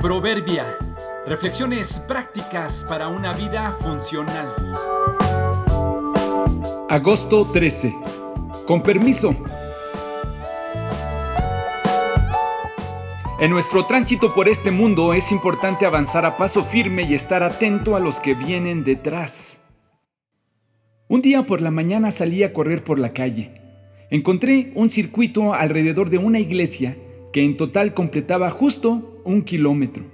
Proverbia. Reflexiones prácticas para una vida funcional. Agosto 13. Con permiso. En nuestro tránsito por este mundo es importante avanzar a paso firme y estar atento a los que vienen detrás. Un día por la mañana salí a correr por la calle. Encontré un circuito alrededor de una iglesia que en total completaba justo un kilómetro.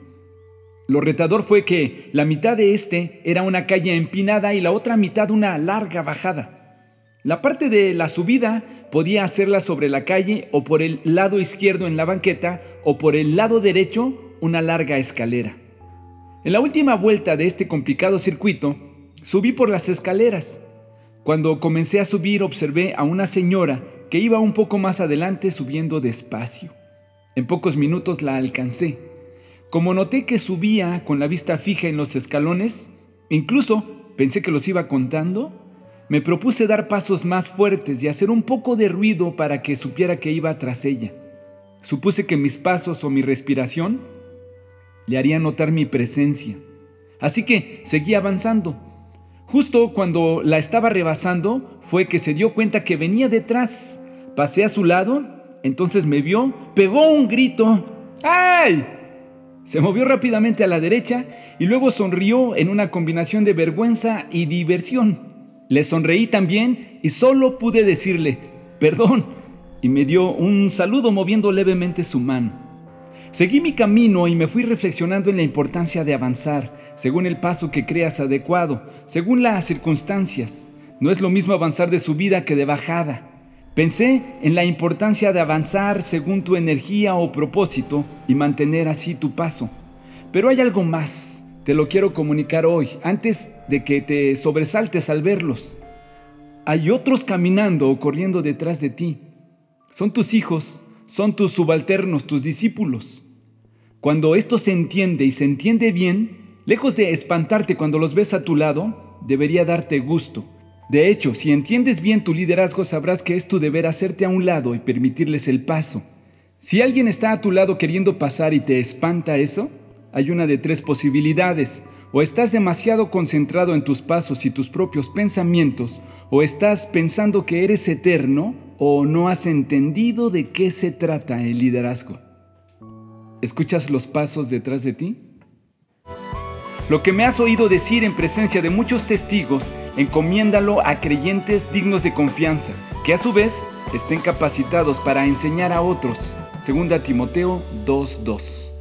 Lo retador fue que la mitad de este era una calle empinada y la otra mitad una larga bajada. La parte de la subida podía hacerla sobre la calle o por el lado izquierdo en la banqueta o por el lado derecho una larga escalera. En la última vuelta de este complicado circuito, subí por las escaleras. Cuando comencé a subir observé a una señora que iba un poco más adelante subiendo despacio. En pocos minutos la alcancé. Como noté que subía con la vista fija en los escalones, incluso pensé que los iba contando, me propuse dar pasos más fuertes y hacer un poco de ruido para que supiera que iba tras ella. Supuse que mis pasos o mi respiración le harían notar mi presencia. Así que seguí avanzando. Justo cuando la estaba rebasando fue que se dio cuenta que venía detrás. Pasé a su lado entonces me vio, pegó un grito. ¡Ay! Se movió rápidamente a la derecha y luego sonrió en una combinación de vergüenza y diversión. Le sonreí también y solo pude decirle, perdón, y me dio un saludo moviendo levemente su mano. Seguí mi camino y me fui reflexionando en la importancia de avanzar, según el paso que creas adecuado, según las circunstancias. No es lo mismo avanzar de subida que de bajada. Pensé en la importancia de avanzar según tu energía o propósito y mantener así tu paso. Pero hay algo más, te lo quiero comunicar hoy, antes de que te sobresaltes al verlos. Hay otros caminando o corriendo detrás de ti. Son tus hijos, son tus subalternos, tus discípulos. Cuando esto se entiende y se entiende bien, lejos de espantarte cuando los ves a tu lado, debería darte gusto de hecho, si entiendes bien tu liderazgo, sabrás que es tu deber hacerte a un lado y permitirles el paso. Si alguien está a tu lado queriendo pasar y te espanta eso, hay una de tres posibilidades. O estás demasiado concentrado en tus pasos y tus propios pensamientos, o estás pensando que eres eterno, o no has entendido de qué se trata el liderazgo. ¿Escuchas los pasos detrás de ti? Lo que me has oído decir en presencia de muchos testigos encomiéndalo a creyentes dignos de confianza, que a su vez estén capacitados para enseñar a otros. Segunda Timoteo 2.2.